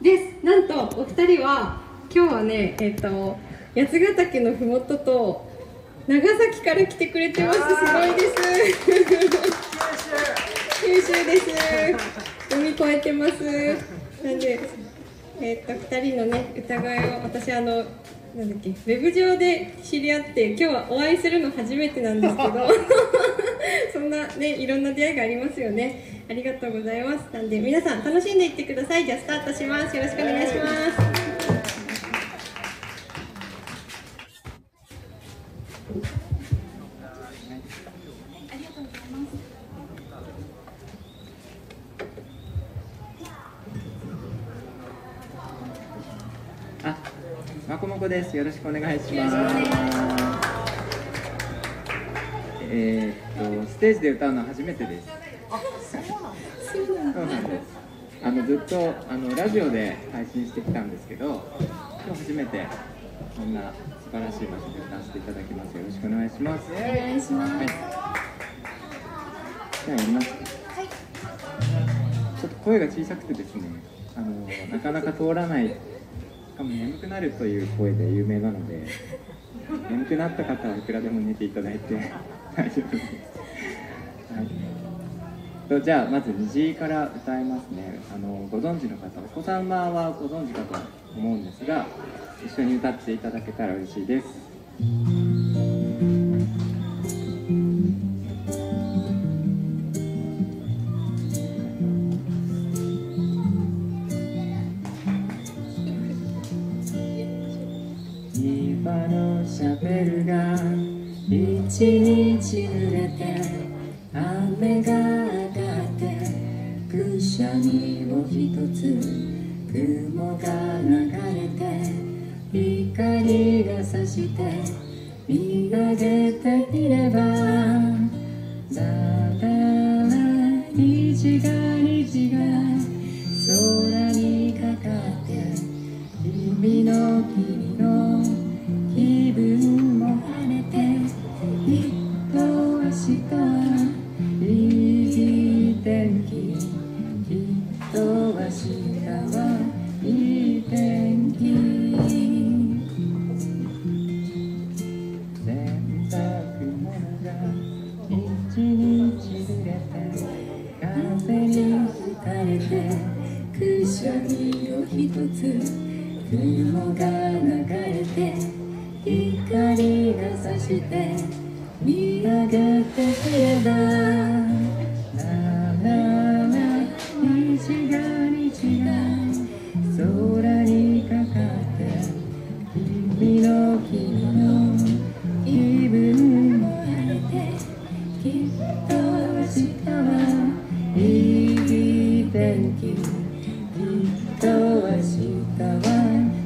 です。なんとお二人は今日はねえっ、と八ヶ岳のふもとと長崎から来てくれてます。すごいです。九州。です。海越えてます。なんでえっ、と二人のね歌声を私あのなんだっけウェブ上で知り合って今日はお会いするの初めてなんですけど。そんなねいろんな出会いがありますよねありがとうございますなんで皆さん楽しんでいってくださいじゃあスタートしますよろしくお願いしますあ、まこもこです。よろしくお願いしよろしくお願いします。えーっとステージで歌うのは初めてです。そうなんそうなんです。あのずっとあのラジオで配信してきたんですけど、今日初めてこんな素晴らしい場所で歌わせていただきます。よろしくお願いします。お願いしますはい。じゃあやります。ちょっと声が小さくてですね、あのなかなか通らない。しかも眠くなるという声で有名なので、眠くなった方はいくらでも寝ていただいて大丈夫です。はい。とじゃあまず虹から歌いますね。あのご存知の方、お子様はご存知かと思うんですが、一緒に歌っていただけたら嬉しいです。庭のシャベルが一日濡れて一は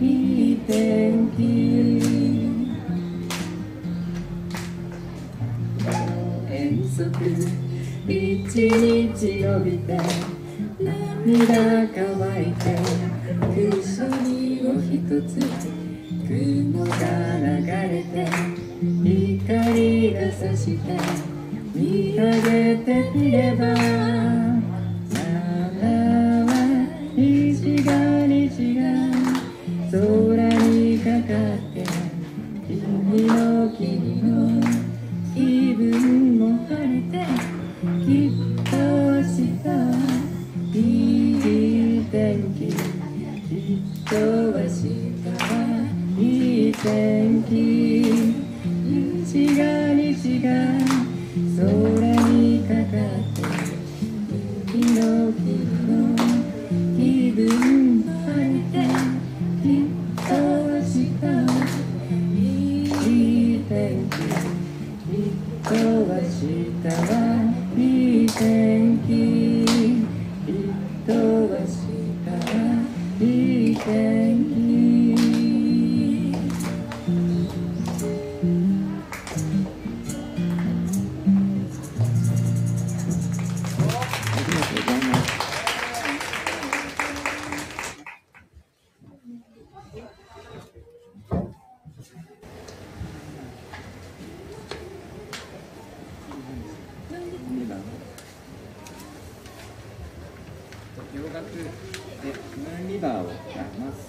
いい天気遠足一日伸びて涙乾いてくしゃみを一つ天気虹が虹がで、ムーンリバーを流す？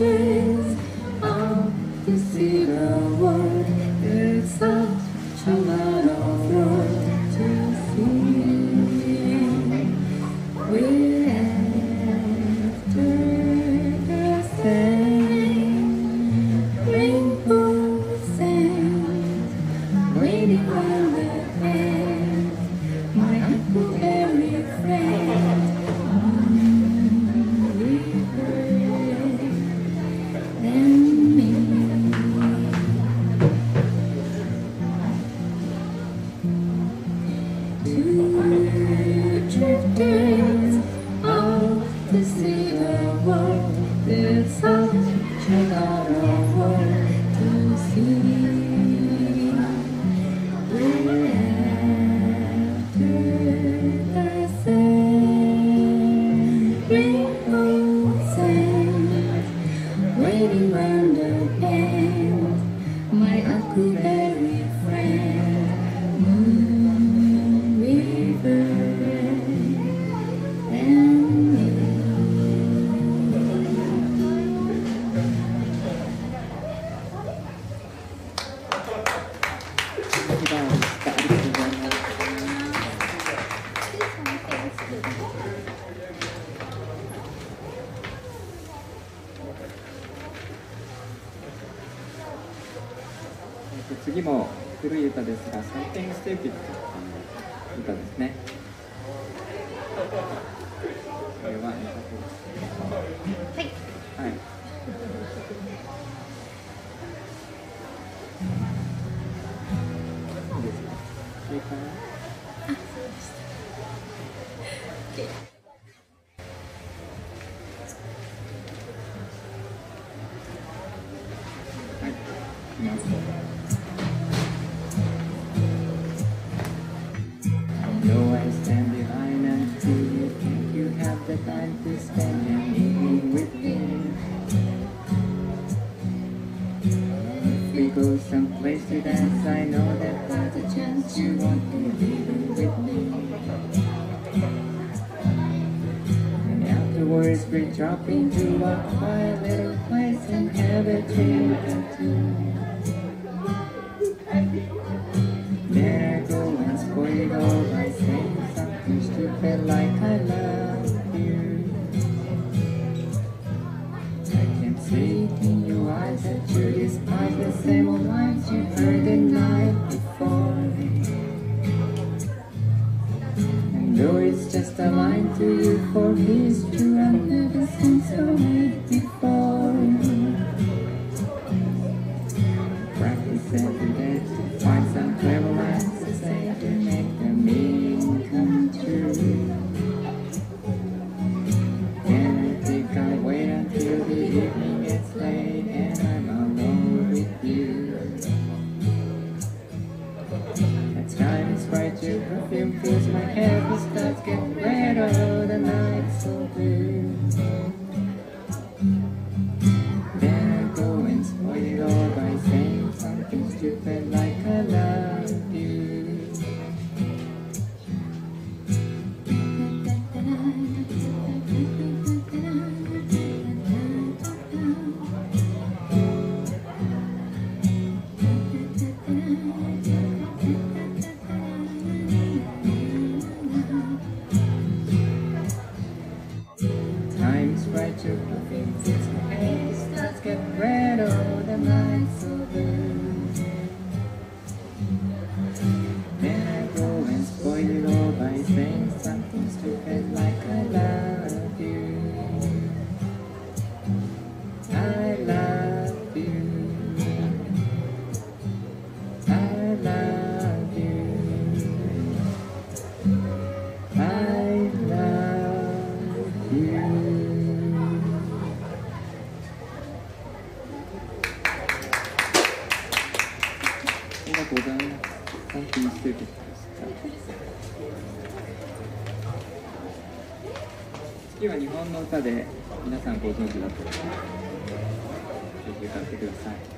day. 歌ですねこれははい、はいいいですよ。いいかな？words would dropping to a quiet little place in heaven it I lied to you for his true and の歌で皆さんご存知だと思います。ぜ曲歌ってください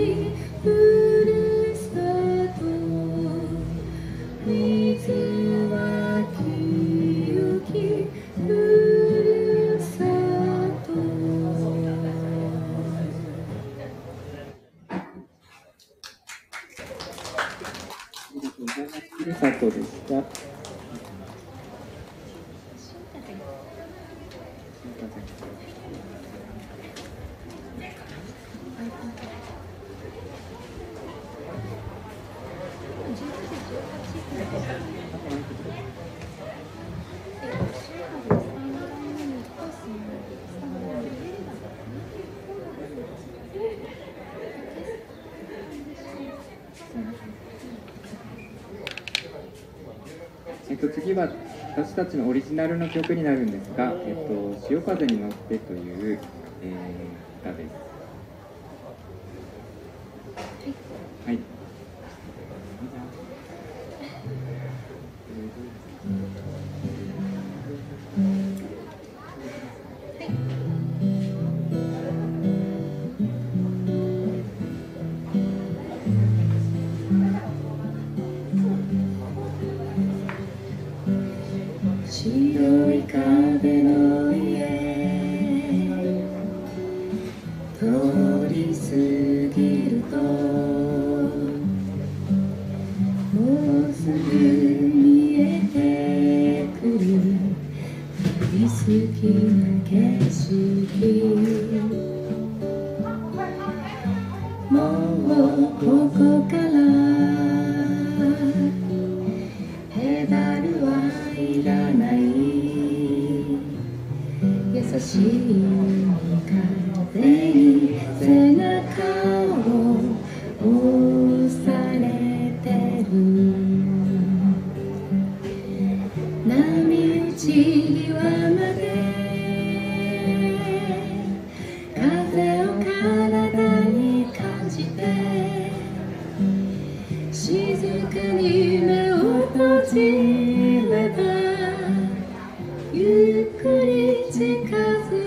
You. と、次は私たちのオリジナルの曲になるんですが「えっと、潮風に乗って」という、えー、歌です。King, I guess you くり近づ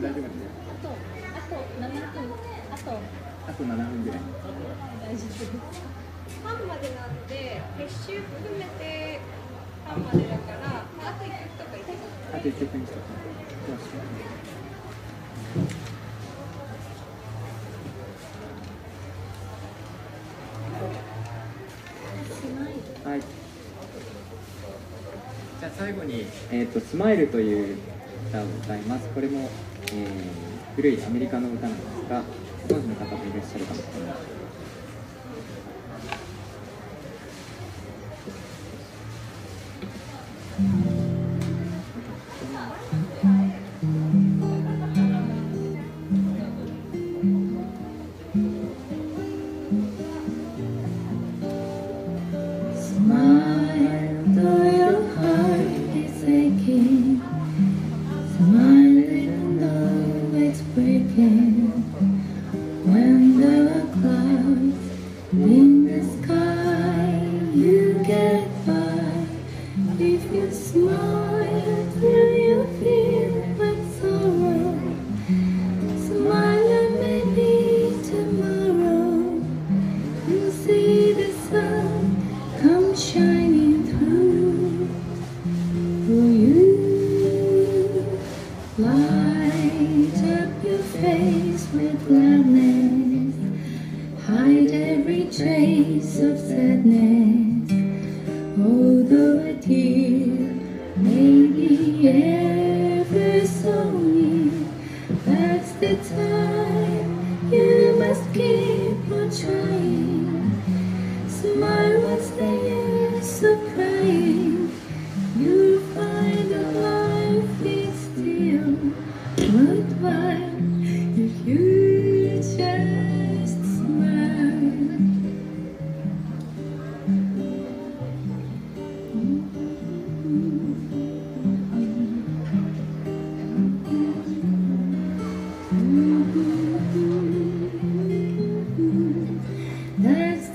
間大丈夫ですよ。あと7分ぐらい。パンまでなので撤収含めてパンまでだからあと1曲とかいけますあと1曲にしとはい。じゃあ最後に、えっ、と、スマイルという歌を歌います。これも、えー古いアメリカの歌なんですが、ご存知の方もいらっしゃるかもしれません。Your face with gladness, hide every trace of sadness. Although a tear may be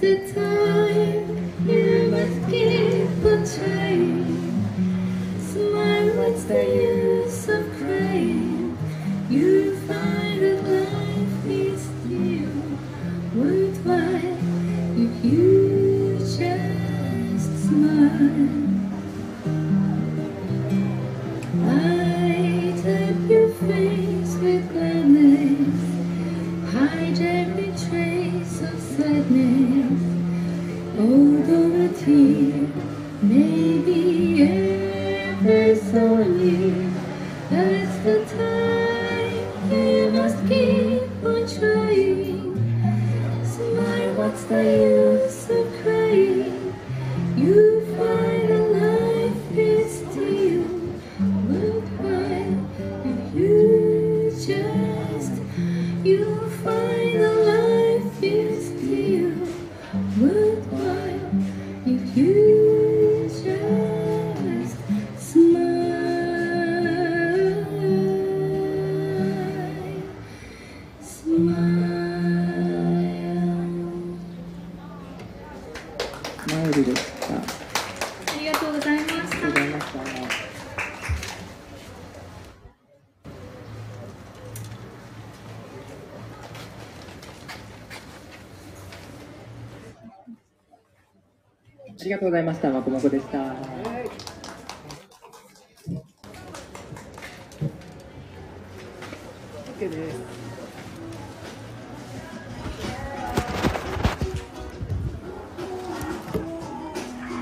the time you must keep on trying. Smile, what's the You がとうございました。まこもこでした。OK です。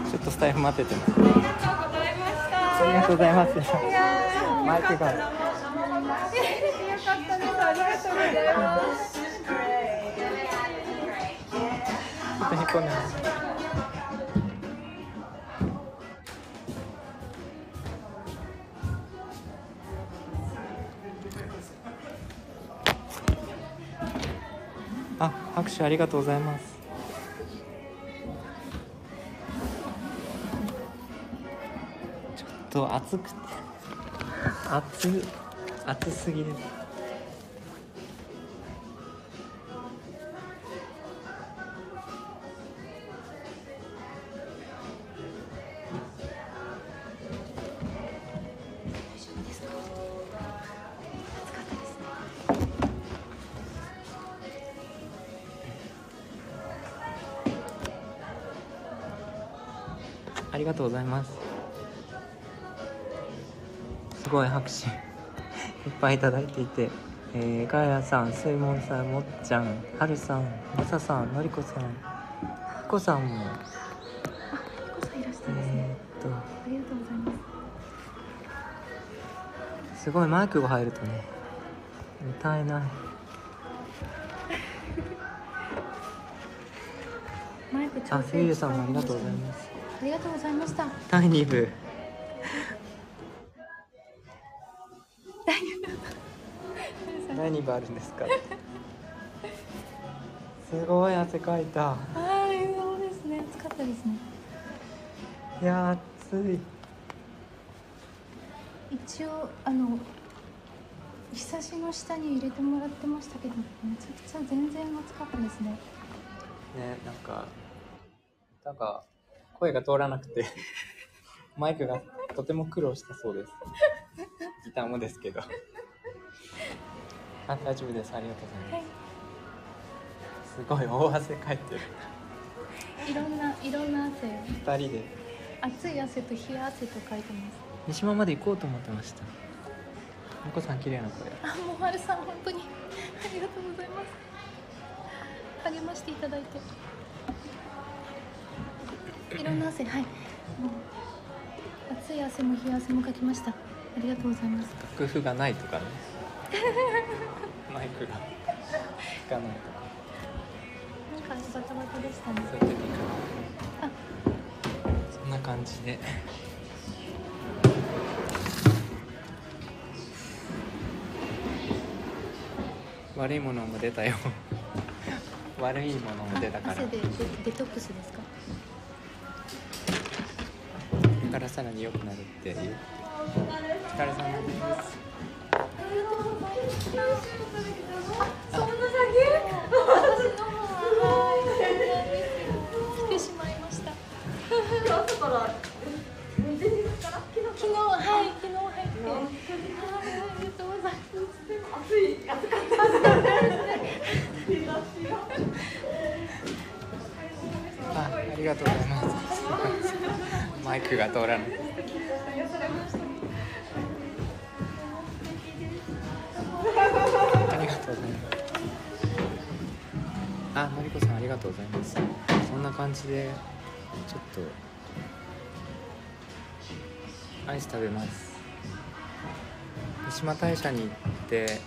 ちょっとスタイフ待っててます。ありがとうございます。マイクが。ちょっと引っ込んでます。拍手ありがとうございます。ちょっと暑くて暑暑すぎですりがとうございます。すごい拍手。いっぱいいただいていて、えー、ガヤさん、スイモンさん、もっちゃん、はるさん、まささん、のりこさん、ひこさんも、こそいらしたんですね。えー、っと、ありがとうございます。すごいマイクが入るとね、歌えない。マイク調あ、整ゆうゆうさんもありがとうございます。ありがとうございました第2部。第2部あるんですか？すごい汗かいた。はいそうですね暑かったですねいやー、暑い。一応あのひさしの下に入れてもらってましたけどめちゃくちゃ全然暑かったですねね、なんか、なんか、声が通らなくて、マイクがとても苦労したそうです。ギターもですけど。あ、大丈夫です。ありがとうございます。すごい大汗かいてる。いろんないろんな汗二人で。熱い汗と冷や汗と書いてます三島まで行こうと思ってました。みこさん綺麗な声。あもうはるさん本当にありがとうございます励ましていただいていろんな汗はいもう熱い汗も冷や汗もかきましたありがとうございます楽譜がないとかね。マイクが。つかないとか。なんかバタバタでしたねそういう時。そんな感じで。悪いものも出たよ。悪いものも出たから。汗でデデトックスですか？さらに良くなるっていう。お疲れ様です。あマイクが通らない。ありがとうございます。あ、のりこさんありがとうございます。そんな感じでちょっとアイス食べます。三島大社に行って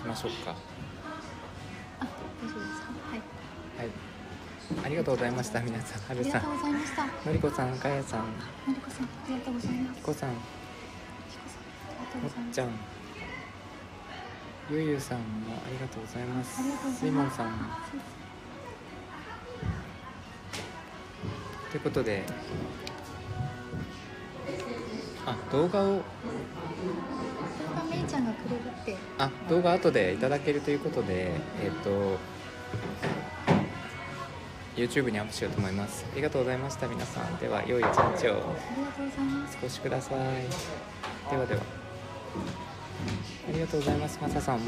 きましょうか。あ大丈夫ですか？はいはい。ありがとうございました皆さん。はるさんありがとう、ございました。ののりこさん、かやさん、りこさんありがとうございます。ひこさん、もっちゃん、ゆうゆうさんもありがとうございます。すざいもんさんも、ということであ動画を。動画めいちゃんがくれるって。あ動画後でいただけるということでえっ、と YouTube にアップしようと思います。ありがとうございました。皆さん。では良い一日を。ありがとうございますお過ごしください。ではでは。ありがとうございます。マサさん。も